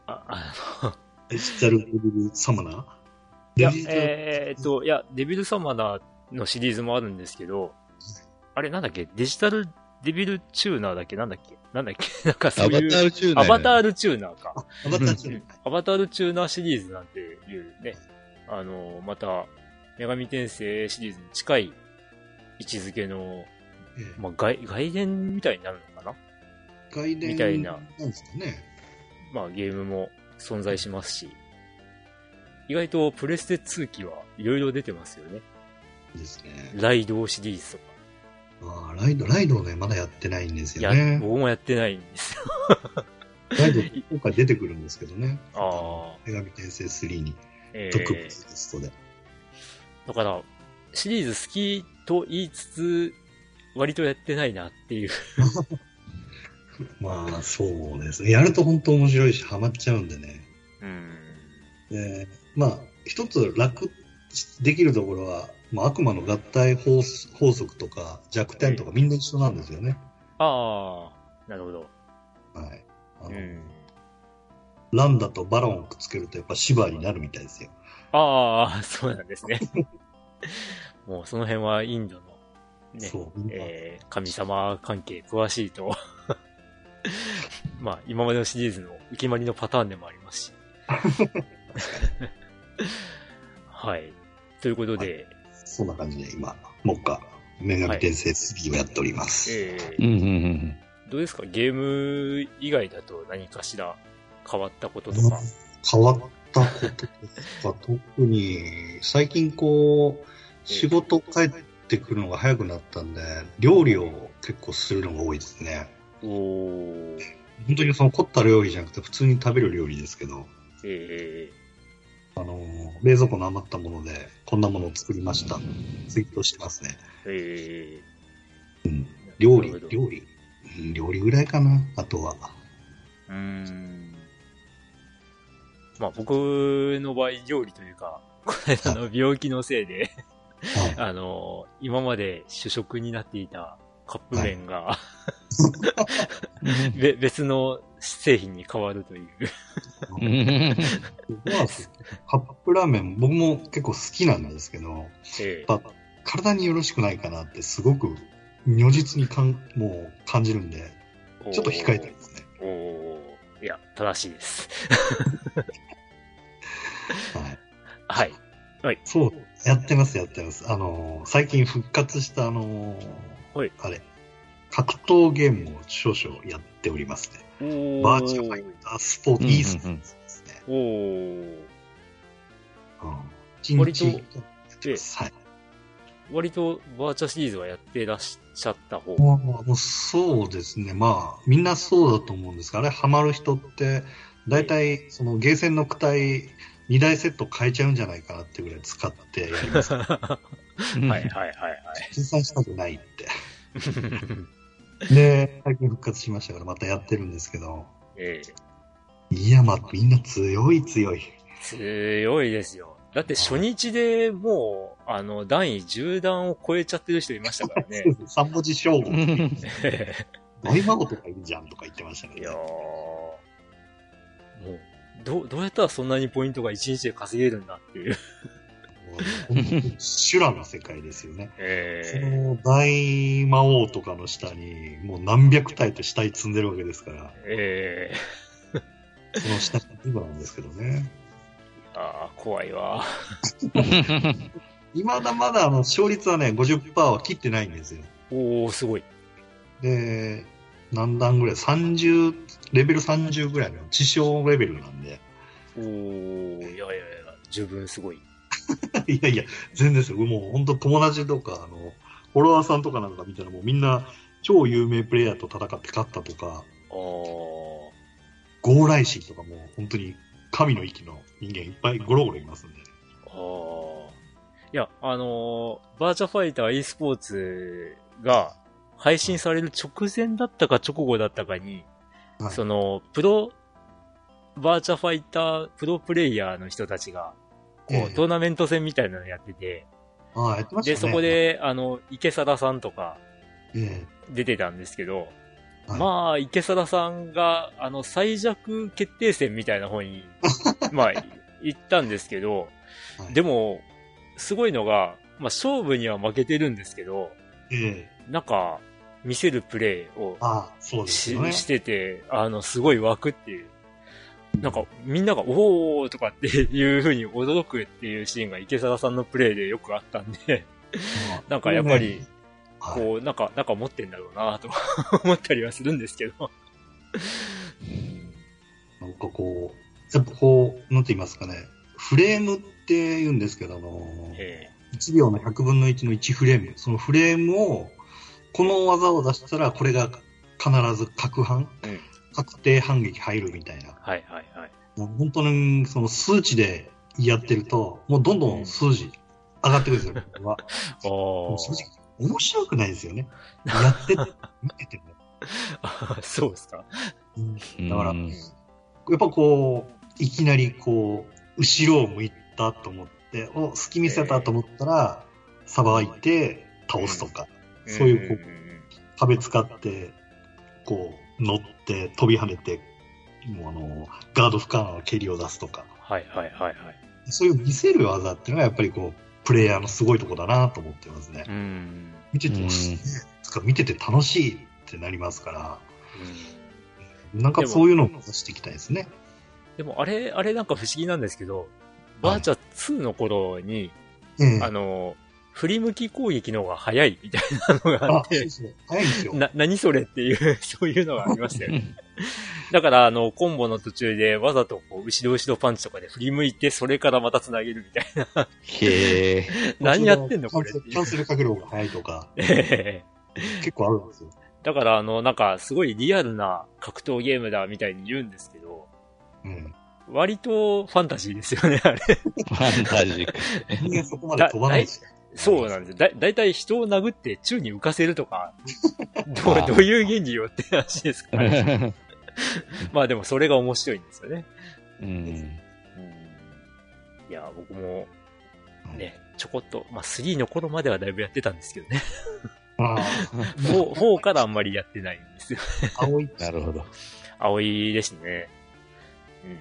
あ、あの、デジタルデビルサマナー？いや、えー、っと、いや、デビルサマナーのシリーズもあるんですけど、あれなんだっけ？デジタルデビルチューナーだっけ？なんだっけ？なんだっけ？(laughs) なんかそういう。アバタールチューナー、アバタールチューナーか。アバタールチューナー。アバタールチューナーシリーズなんていうね、あの、また、女神転生シリーズに近い位置づけの、ええ、まあ外、外伝みたいになるのかな？外伝みたいな。なんですかね。まあゲームも存在しますし、意外とプレステ2機はいろいろ出てますよね。ですね。ライドシリーズとか。ああ、ライド、ライドね、まだやってないんですよね。僕もやってないんですよ。(laughs) ライド、今回出てくるんですけどね。ああ。女神転生3に。えー、特別リストで。だから、シリーズ好きと言いつつ、割とやってないなっていう。(laughs) (laughs) まあ、そうですね。やると本当面白いし、ハマっちゃうんでね。うん。で、まあ、一つ楽できるところは、まあ、悪魔の合体法法則とか弱点とかみんな一緒なんですよね。ああ、なるほど。はい。あの、うん、ランダとバロンをくっつけるとやっぱシバーになるみたいですよ。ああ、そうなんですね。もうその辺はインドのね、えー、神様関係詳しいとまあ今までのシリーズの決まりのパターンでもありますし。(laughs) はい。ということで、はい、そんな感じで今、目下、女神転生3をやっております。はい、えー、どうですか？ゲーム以外だと何かしら変わったこととか？変わったこととか、特に、最近こう、仕事帰ってくるのが早くなったんで、料理を結構するのが多いですね。お本当にその凝った料理じゃなくて、普通に食べる料理ですけど。えー、あの、冷蔵庫の余ったもので、こんなものを作りました。ツイートしてますね。えー、うん。料理、料理、うん、料理ぐらいかな、あとは。うん。まあ僕の場合、料理というか、(laughs) この間の病気のせいで (laughs) あの、今まで主食になっていたカップ麺が、はい、(laughs) 別の製品に変わるというカップラーメン、僕も結構好きなんですけど、ええ、体によろしくないかなってすごく如実にかんもう感じるんで、ちょっと控えたいですね。おいや、正しいです。(laughs) はい。はい。はい。そう、やってます、やってます。あの最近復活した、あのはい。あれ、格闘ゲームを少々やっておりますね。バーチャルファイタースポーツ、e スポーツですね。おー。うん。割と、はい。割とバーチャシリーズはやってらっしゃった方もうそうですね。まあ、みんなそうだと思うんですが、あれハマる人って、大体、そのゲーセンの躯体、2台セット変えちゃうんじゃないかなっていうぐらい使ってやります。(laughs) はいはいはいはい。(laughs) 計算したくないって。(laughs) で、最近復活しましたから、またやってるんですけど。ええいや、まあ、みんな強い強い。強いですよ。だって初日でもう、あの、段位10段を超えちゃってる人いましたからね。(laughs) 三文字勝負。(laughs) 大孫とかいるじゃんとか言ってましたけど、ね。いやもう、ど、どうやったらそんなにポイントが1日で稼げるんだっていう。修羅の世界ですよね。その大魔王とかの下に、もう何百体と死体積んでるわけですから。その下が今なんですけどね。ああ、怖いわ。いまだまだあの勝率はね、50%は切ってないんですよ。おおすごい。で、何段ぐらい ?30、レベル30ぐらいの地上レベルなんで。おおいやいやいや、十分すごい。(laughs) いやいや、全然ですよ。もう本当友達とか、あの、フォロワーさんとかなんか見たらもうみんな超有名プレイヤーと戦って勝ったとか、ゴーライシーとかも本当に神の域の人間いっぱいゴロゴロいますんで。ああ。いや、あのー、バーチャファイター e スポーツが配信される直前だったか直後だったかに、はい、その、プロ、バーチャファイター、プロプレイヤーの人たちが、こう、トーナメント戦みたいなのやってて、ああ、やってましたね。で、そこで、あの、池貞さんとか、出てたんですけど、まあ、池貞さんが、あの、最弱決定戦みたいな方に、(laughs) まあ、行ったんですけど、はい、でも、すごいのが、まあ、勝負には負けてるんですけど、ええ、なんか、見せるプレイをし,、ね、してて、あの、すごい湧くっていう。なんか、みんなが、おーとかっていう風に驚くっていうシーンが池澤さんのプレイでよくあったんでなんかやっぱり、こう、なんか、なんか持ってんだろうなと思ったりはするんですけど。なんかこう、やっぱこう、なんて言いますかね、フレームって言うんですけど、あの、1秒の100分の1の1フレーム、そのフレームを、この技を出したら、これが必ず角反、うん、確定反撃入るみたいな。はいはいはい。もう本当にその数値でやってると、もうどんどん数字上がってくるんですよ、僕は。(laughs) 正直、面白くないですよね。やってて、見てても。あ (laughs) そうですか。うん、だから、やっぱこう、いきなりこう、後ろを向いたと思って、お、隙見せたと思ったら、さばいて倒すとか、そういうこう、壁使って、こう、乗って飛び跳ねて、もうあの、ガード不可能な蹴りを出すとか。はいはいはいはい。そういう見せる技っていうのがやっぱりこう、プレイヤーのすごいとこだなと思ってますね。うん。見てて、つ見てて楽しいってなりますから、うん、なんかそういうのを出していきたいですね。でもあれ、あれなんか不思議なんですけど、バーチャ2の頃に、うん。あの、振り向き攻撃の方が早いみたいなのがああ、ってそう、そう。早いんですよ。な、何それっていう、(laughs) そういうのがありましたよね。だから、あの、コンボの途中でわざとこう、後ろ後ろパンチとかで振り向いて、それからまた繋げるみたいな。へえ。(laughs) 何やってんのこれっていうキャンセルキャンセル角度が早いとか、え (laughs) え結構あるんですよ。だから、あの、なんか、すごいリアルな格闘ゲームだみたいに言うんですけど、うん。割とファンタジーですよね、あれ。ファンタジック。人間そこまで飛ばないし。そうなんですよ。だ、だいたい人を殴って宙に浮かせるとか、(laughs) どう、どういう原理よって話ですからね。(laughs) まあでもそれが面白いんですよね。うん。うん。いや、僕も、ね、ちょこっと、まあ3の頃まではだいぶやってたんですけどね。あ4、(laughs) 4からあんまりやってないんですよ。あ、青い。なるほど。葵ですね。うん。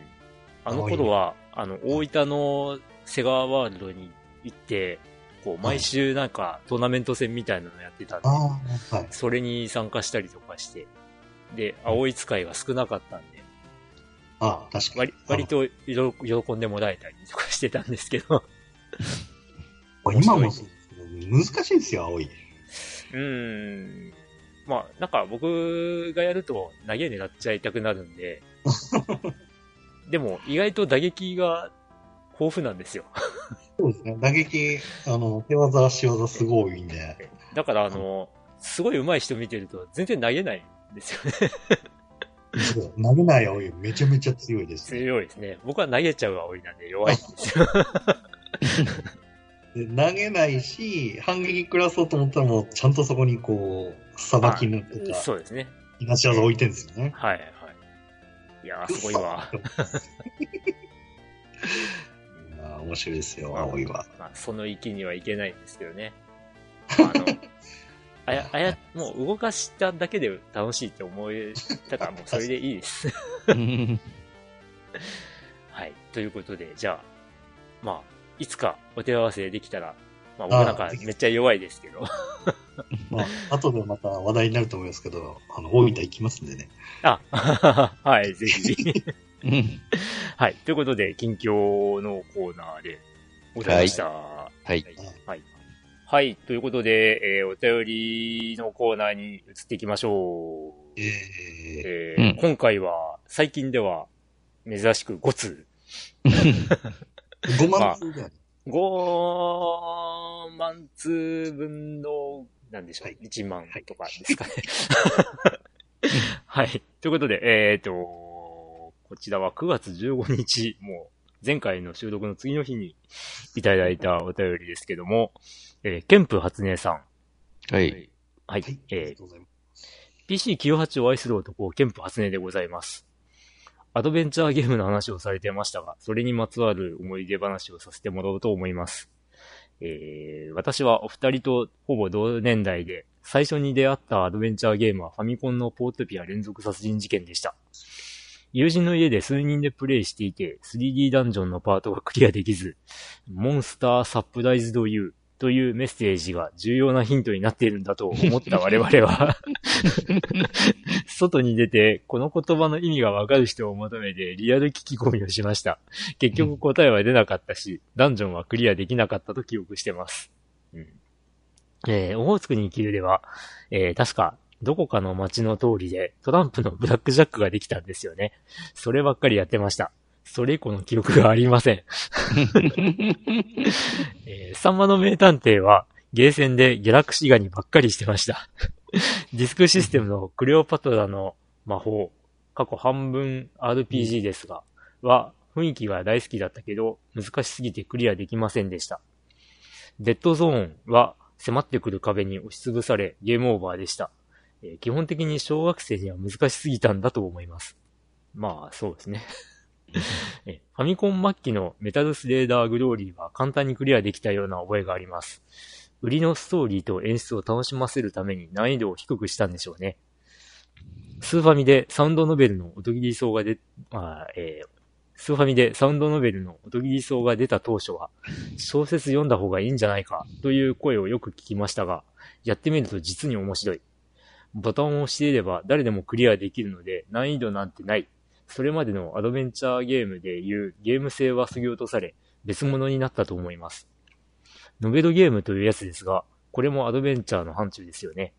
あの頃は、あの、大分のセガワールドに行って、こう、毎週なんかトーナメント戦みたいなのやってたんで。それに参加したりとかして、で、葵使いが少なかったんで、ああ、確かに。割割と喜んでもらえたりとかしてたんですけど、あ今もそうですけど、難しいんですよ、青い。うーん。まあ、なんか僕がやると投げ狙っちゃいたくなるんで、(laughs) でも意外と打撃が豊富なんですよ。そうですね。打撃、あの、手技、足技すごい多いんで。だからあの、すごい上手い人見てると全然投げないんですよね。投げない青いめちゃめちゃ強いです、ね。強いですね。僕は投げちゃう青いなんで弱いんですよ。(laughs) で投げないし、反撃食らそうと思ったらもうちゃんとそこにこう、さばき抜くとか、そうですね。いなし技置いてるんですよね。はいはい。いやー、すごいわ。面白いですよ、まあ青いは。まあ、その域にはいけないんですけどね。(laughs) あの、あや、あや、もう動かしただけで楽しいって思えたからもうそれでいいです。(laughs) はい。ということで、じゃあ、まあ、いつかお手合わせできたら、まあ僕なんかめっちゃ弱いですけど、(laughs) まあ、後でまた話題になると思いますけど、あの、大分行きますんでね。あ、はい、ぜひ。はい。ということで、近況のコーナーでございました。はい。はい。はい。ということで、えーお便りのコーナーに移っていきましょう。えー、えーうん今回は、最近では、珍しく5通。(laughs) 5万通ぐらい。5万通分の、なんでしょう、はい1万とかですかね。はい。(laughs) ということで、えっ、と、こちらは9月15日、もう、前回の収録の次の日にいただいたお便りですけども、えー、ケンプ初音さん。はい。はい。はい。ありえーがとうございます。PC98 を愛する男、ケンプ初音でございます。アドベンチャーゲームの話をされてましたが、それにまつわる思い出話をさせてもらおうと思います。えー、私はお二人とほぼ同年代で、最初に出会ったアドベンチャーゲームはファミコンのポートピア連続殺人事件でした。友人の家で数人でプレイしていて、3D ダンジョンのパートがクリアできず、モンスターサプライズドユーというメッセージが重要なヒントになっているんだと思った (laughs) 我々は、外に出て、この言葉の意味がわかる人を求めてリアル聞き込みをしました。結局答えは出なかったし、ダンジョンはクリアできなかったと記憶してます。うん。えー、オホーツクに生きるでは、えー、確か、どこかの街の通りでトランプのブラックジャックができたんですよね。そればっかりやってました。それ以降の記憶がありません。(laughs) えー、サンマの名探偵は、ゲーセンでギャラクシーガニばっかりしてました。ディスクシステムのクレオパトラの魔法、過去半分 RPG ですが、は雰囲気が大好きだったけど、難しすぎてクリアできませんでした。デッドゾーンは迫ってくる壁に押しつぶされゲームオーバーでした。えー基本的に小学生には難しすぎたんだと思います。まあ、そうですね。(laughs) えファミコン末期のメタルスレーダーグローリーは簡単にクリアできたような覚えがあります。売りのストーリーと演出を楽しませるために難易度を低くしたんでしょうね。スーファミでサウンドノベルの音切り層が出、あーえースーファミでサウンドノベルの音切り層が出た当初は、小説読んだ方がいいんじゃないかという声をよく聞きましたが、やってみると実に面白い。ボタンを押していれば誰でもクリアできるので難易度なんてない。それまでのアドベンチャーゲームでいうゲーム性は削ぎ落とされ、別物になったと思います。ノベルゲームというやつですが、これもアドベンチャーの範疇ですよね。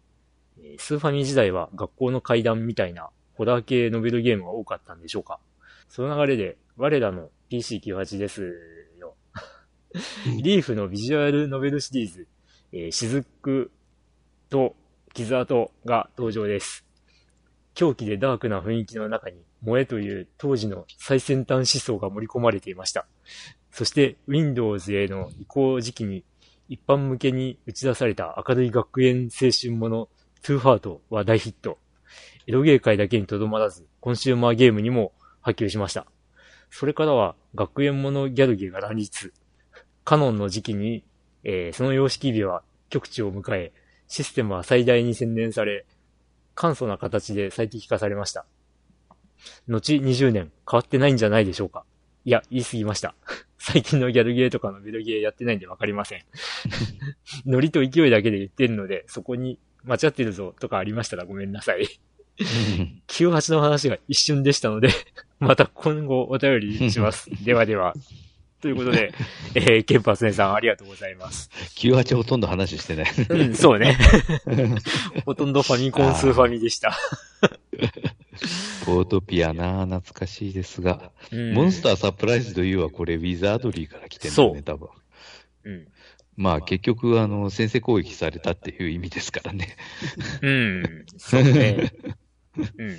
スーファミ時代は学校の階段みたいなホラー系ノベルゲームが多かったんでしょうかその流れで、我らの PC98 ですよ。(laughs) リーフのビジュアルノベルシリーズ、えー、雫と傷跡が登場です。狂気でダークな雰囲気の中に、萌えという当時の最先端思想が盛り込まれていました。そして Windows への移行時期に一般向けに打ち出された明るい学園青春ものトゥーハートは大ヒット。エロゲー界だけにとどまらず、コンシューマーゲームにも波及しました。それからは学園ものギャルゲーが乱立。カノンの時期に、えー、その様式美は極地を迎え、システムは最大に洗練され、簡素な形で最適化されました。後20年変わってないんじゃないでしょうか。いや、言い過ぎました。(laughs) 最近のギャルゲーとかのベルゲーやってないんでわかりません。(laughs) ノリと勢いだけで言ってるので、そこに間違ってるぞとかありましたらごめんなさい。(laughs) 98の話が一瞬でしたのでまた今後お便りします。ではでは。ということで、えー、ケンパスネさんありがとうございます。98ほとんど話してない。うん、そうね。ほとんどファミコンスーファミでした。ポートピアな懐かしいですが、うん、モンスターサプライズというはこれウィザードリーから来てるんだね、多分。うん。まあ結局、あの、先制攻撃されたっていう意味ですからね。うん。そうね。うん。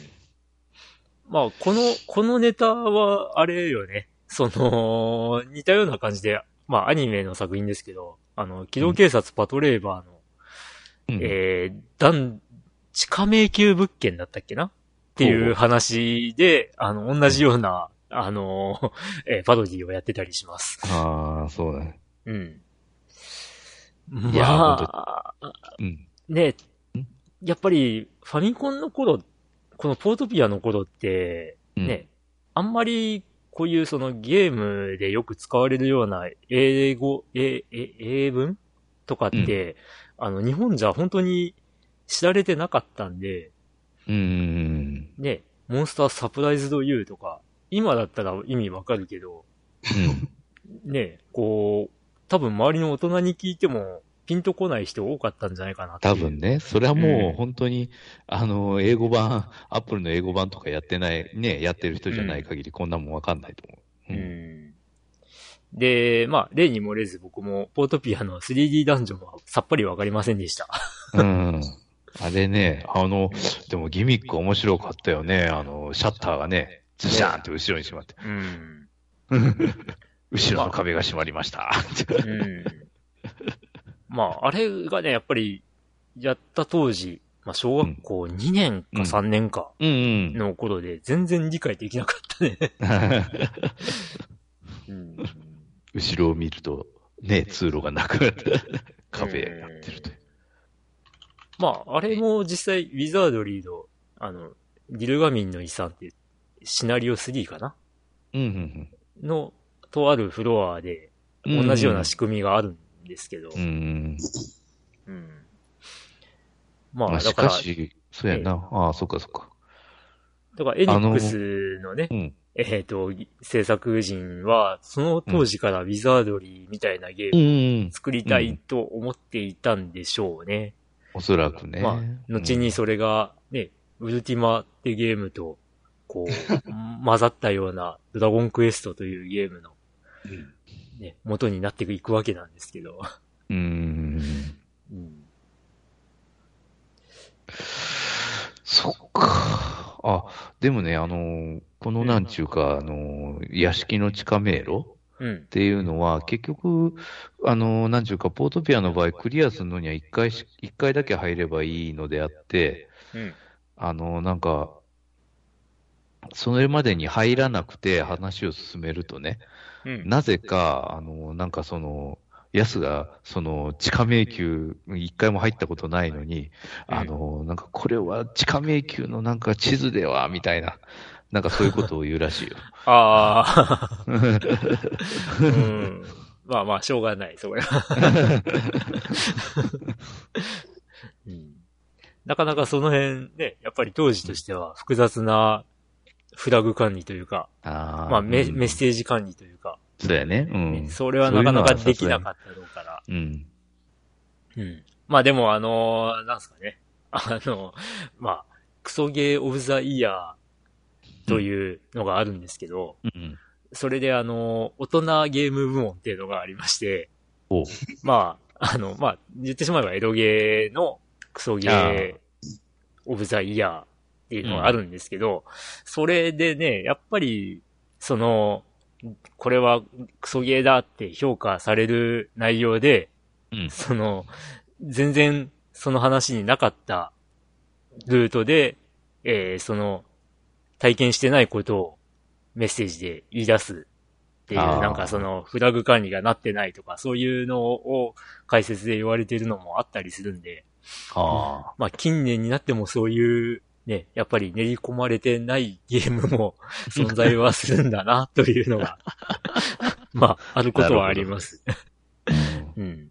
まあ、この、このネタは、あれよね。その、似たような感じで、まあ、アニメの作品ですけど、あの、機動警察パトレーバーの、うん、えー、弾、地下迷宮物件だったっけな？っていう話で、あの、同じような、あの、えー、パロディをやってたりします。ああ、そうだね。うん。まあ、うん、ね、やっぱりファミコンの頃、このポートピアの頃って、ね、うん、あんまりこういうそのゲームでよく使われるような英語、え、え、英文とかって、うん、あの、日本じゃ本当に知られてなかったんで、うん。ね、モンスターサプライズドユーとか、今だったら意味わかるけど、うん、ね、こう、多分周りの大人に聞いても、ピンとこない人多かったんじゃないかな多分ね。それはもう本当に、うん、あの、英語版、(laughs) アップルの英語版とかやってない、ね、やってる人じゃない限りこんなもんわかんないと思う。うん。うん、で、まあ、例に漏れず僕もポートピアの 3D ダンジョンはさっぱりわかりませんでした。うん。あれね、あの、でもギミック面白かったよね。あの、シャッターがね、ズシャーンって後ろにしまって。うん。(laughs) 後ろの壁が閉まりました。うん。まあ、あれがね、やっぱり、やった当時、まあ、小学校2年か3年かの頃で全然理解できなかったね。(laughs) うん、後ろを見ると、ね、通路がなくなった (laughs) 壁になってるという。まあ、あれも実際、ウィザードリード、あの、ギルガミンの遺産ってシナリオ3かな？うんうんうん。の、とあるフロアで、同じような仕組みがあるんですけど。うん。うん。まあ、だから。しかし、そうやな。えああ、そっかそっか。だから、エニックスのね、のうん、えっ、ー、と、制作人は、その当時からウィザードリーみたいなゲームを作りたいと思っていたんでしょうね。おそらくね。まあ、後にそれが、ね、ウルティマってゲームと、こう、(laughs) 混ざったような、ドラゴンクエストというゲームの、ね、元になっていくわけなんですけど。うーん。うん。そっか。あ、でもね、あの、このなんちゅうか、あの、屋敷の地下迷路っていうのは、結局、あの、なんちゅうか、ポートピアの場合、クリアするのには一回一回だけ入ればいいのであって、うん、あの、なんか、それまでに入らなくて話を進めるとね、うん、なぜか、あの、なんかその、ヤスが、その、地下迷宮、一回も入ったことないのに、うん、あの、なんかこれは地下迷宮のなんか地図では、みたいな、なんかそういうことを言うらしいよ。(laughs) ああ。(laughs) うん。まあまあ、しょうがない、それは。(laughs) うん、なかなかその辺ね、やっぱり当時としては複雑なフラグ管理というか、あまあメ、メッセージ管理というか、そうやね。うん。それはなかなかできなかったろうから。うん。うん。まあでもあのーなんすかね。あの、まあ、クソゲーオブザイヤーというのがあるんですけど、うん。それであの、大人ゲーム部門っていうのがありまして、おうまあ、あの、まあ、言ってしまえばエロゲーのクソゲーオブザイヤーっていうのがあるんですけど、それでね、やっぱり、その、これはクソゲーだって評価される内容で、うん。その、全然その話になかったルートで、えーその、体験してないことをメッセージで言い出す。っていう、なんかその、フラグ管理がなってないとか、そういうのを解説で言われてるのもあったりするんで、あまあ近年になってもそういう、ね、やっぱり練り込まれてないゲームも (laughs) 存在はするんだな、というのが、(laughs) まあ、あることはあります。あ。うん。うん。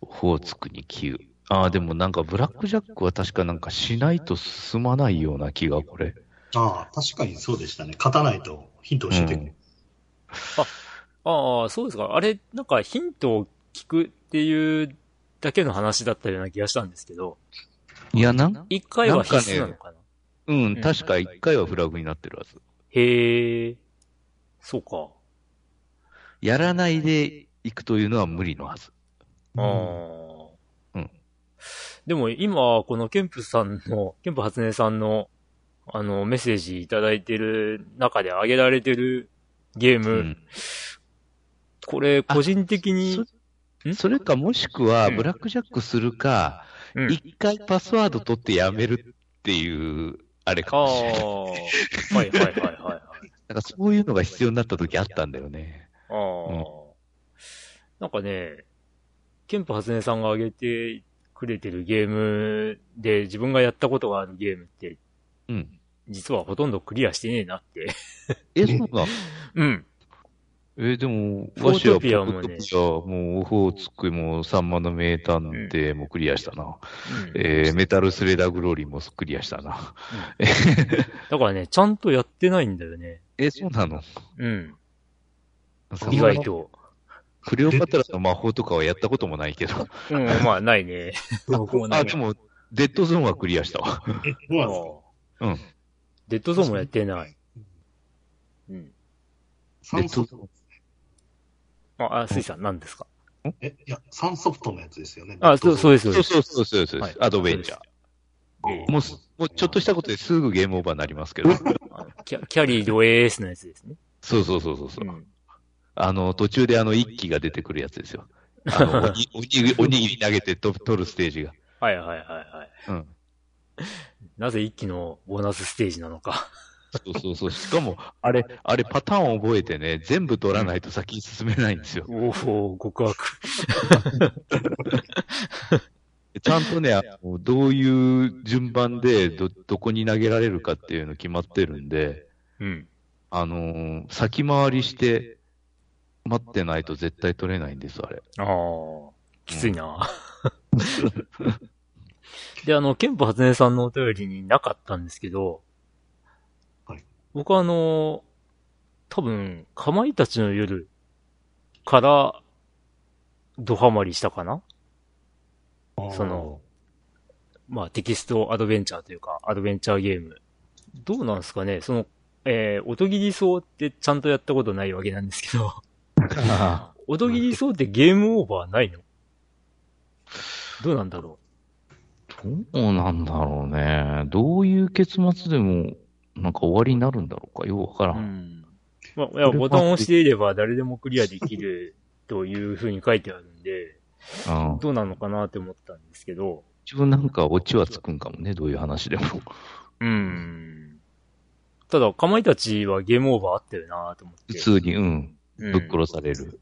オホーツクに9。ああ、でもなんかブラックジャックは確かなんかしないと進まないような気が、これ。ああ、確かにそうでしたね。勝たないとヒント教えてくれる。ああ、そうですか。あれ、なんかヒントを聞くっていうだけの話だったような気がしたんですけど、いや、なん、一回は必須なのかな？うん、確か1回はフラグになってるはず。へえ、そうか。やらないで行くというのは無理のはず。ああ。うんでも今、このケンプさんの、ケンプ初音さんの、あの、メッセージいただいてる中で挙げられてるゲーム、うん。これ、個人的に、んそれかもしくは、うんブラックジャックするか、うん一回パスワード取ってやめるっていう、あれかああ、もしれない。はいはいはいはいはい。(laughs) なんかそういうのが必要になった時あったんだよね。ああ、なんかね、ケンプ初音さんが挙げてくれてるゲームで自分がやったことがあるゲームって、うん。実はほとんどクリアしてねえなって。え、そうだ。(laughs) うん。え、でも、フォートわしはピアもねポットピアもう、オホーツクも、サンマの名探偵もクリアしたな。うんえーメタルスレーダーグローリーもクリアしたな。だからね、ちゃんとやってないんだよね。え、そうなの？うん。意外と。クレオパトラの魔法とかはやったこともないけど。うん、まあ、ないね。(laughs) 僕もないあ、でも、デッドゾーンはクリアしたわ。え、そうなん。デッドゾーンもやってない。うん。サンソフト。あ、あ、スイさん何ですか？え、いや、サンソフトのやつですよね。あ、そう、そうでです、そうです。そうそうそうそうです、はいアドベンチャー。ええもうす、もうちょっとしたことですぐゲームオーバーになりますけど。キャキャリード AS のやつですね。そうそうそうそうそうう。ん。あの、途中であの一機が出てくるやつですよ。あの、おに、(laughs) おにぎりおにぎり投げてと取るステージが。はいはいはいはい。うん。なぜ一期のボーナスステージなのか。そうそうそう。しかも、(laughs) あれ、あれパターンを覚えてね、全部取らないと先に進めないんですよ。おお極悪。(laughs) ちゃんとね、(laughs) あのどういう順番でど、どこに投げられるかっていうの決まってるんで、うん。あのー先回りして、待ってないと絶対取れないんです、あれ。ああ、きついな。で、あの、ケンプ初音さんのお便りになかったんですけど、はい僕はあの、多分、かまいたちの夜から、ドハマりしたかな？その、まあ、テキストアドベンチャーというか、アドベンチャーゲーム。どうなんですかね？その、えー、音切り層ってちゃんとやったことないわけなんですけど、音切り層ってゲームオーバーないの？どうなんだろどうなんだろうね。どういう結末でも、なんか終わりになるんだろうか。よくわから。う。うんん。まあ、いや、ボタンを押していれば誰でもクリアできるというふうに書いてあるんで、うん。どうなのかなって思ったんですけど、一応なんかオチはつくんかもね。どういう話でも。うん。ただ、かまいたちはゲームオーバーあったよなと思って。普通に、うん。うんぶっ殺される。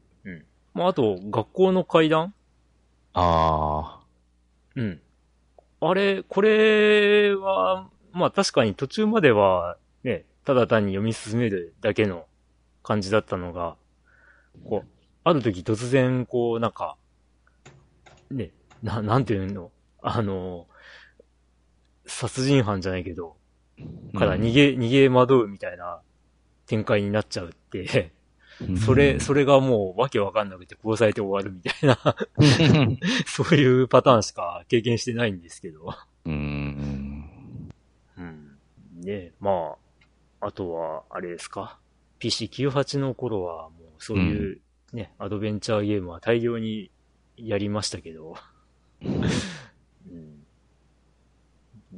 まあ、あと、学校の階段？あうん。あれ、これは、まあ確かに途中までは、ね、ただ単に読み進めるだけの感じだったのが、こう、ある時突然、こう、なんか、ね、な、なんていうの？あの、殺人犯じゃないけど、あ。から逃げ、逃げ惑うみたいな展開になっちゃうって、それ、それがもうわけわかんなくて殺されて終わるみたいな (laughs) そういうパターンしか経験してないんですけど。うん。うん。ねまあ、あとは、あれですか？PC98 の頃はもうそういうね、うん、アドベンチャーゲームは大量にやりましたけど。(laughs) うん、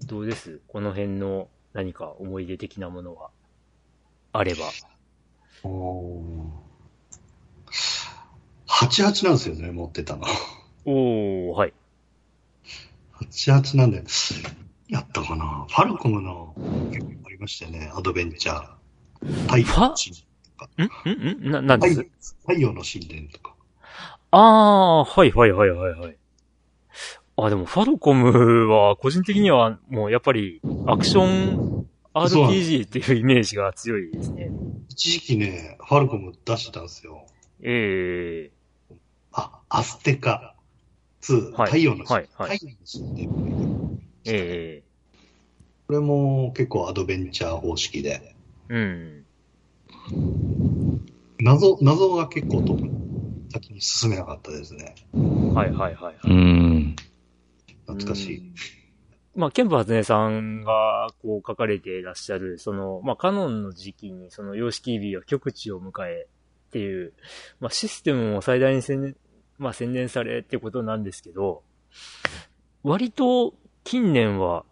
どうです？この辺の何か思い出的なものがあれば。お88なんですよね、持ってたの。おー、はい。88なんで、やったかな？ファルコムの結構ありましたよね、アドベンチャー。太陽の神殿とか。ん？ん？ん？な、なんです？太陽の神殿とか。あー、はいはいはいはいはい。あ、でもファルコムは個人的にはもうやっぱりアクション RPG っていうイメージが強いですね。一時期ね、ファルコム出してたんですよ。ええー、あ、アステカ2、はい、太陽のはい、はい、太陽の神殿。ええー、これも結構アドベンチャー方式で。うん。謎、謎が結構特に先に進めなかったですね。はいはいはい、はい。うん。懐かしい。まあ、ケンプ初音さんが、こう書かれていらっしゃる、その、まあ、カノンの時期に、その、様式 EB は極地を迎えっていう、まあ、システムも最大に宣まあ、宣伝されってことなんですけど、割と近年は、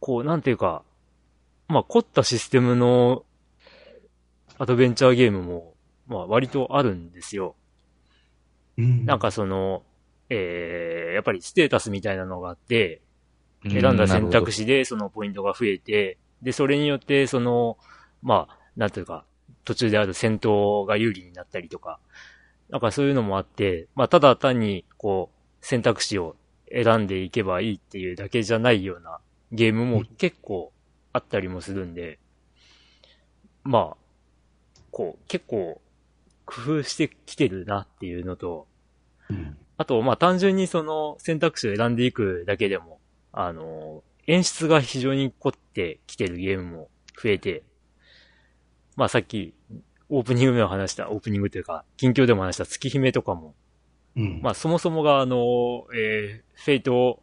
こう、なんていうか、まあ、凝ったシステムのアドベンチャーゲームも、まあ、割とあるんですよ。うん、なんかその、えー、やっぱりステータスみたいなのがあって、選んだ選択肢でそのポイントが増えて、で、それによって、その、まあ、なんというか、途中である戦闘が有利になったりとか、なんかそういうのもあって、まあ、ただ単に、こう、選択肢を選んでいけばいいっていうだけじゃないようなゲームも結構あったりもするんで、まあ、こう、結構、工夫してきてるなっていうのと、あと、まあ単純にその選択肢を選んでいくだけでも、あの、演出が非常に凝ってきてるゲームも増えて、まあさっき、オープニングでも話した、オープニングというか、近況でも話した月姫とかも、うん、まあそもそもがあの、えー、フェイト、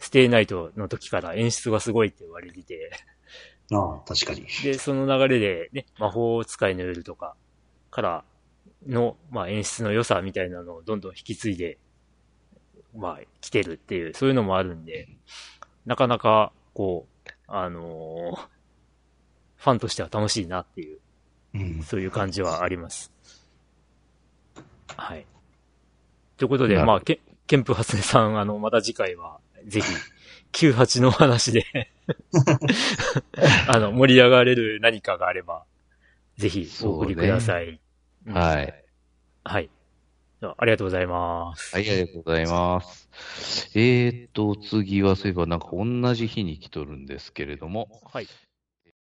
ステイナイトの時から演出がすごいって言われててああ、確かに。で、その流れでね、魔法使いの夜とかからの、まあ演出の良さみたいなのをどんどん引き継いでまあ、来てるっていう、そういうのもあるんで、なかなか、こう、あのー、ファンとしては楽しいなっていう、うん、そういう感じはあります。はい。ということで、まあ、け、ケンプハスネさん、あの、また次回は、ぜひ、98の話で (laughs) あの、盛り上がれる何かがあれば、ぜひ、お送りください。ね、はい。はい。ありがとうございます。はい、ありがとうございます。えーと、次はそういえばなんか同じ日に来とるんですけれども、はい。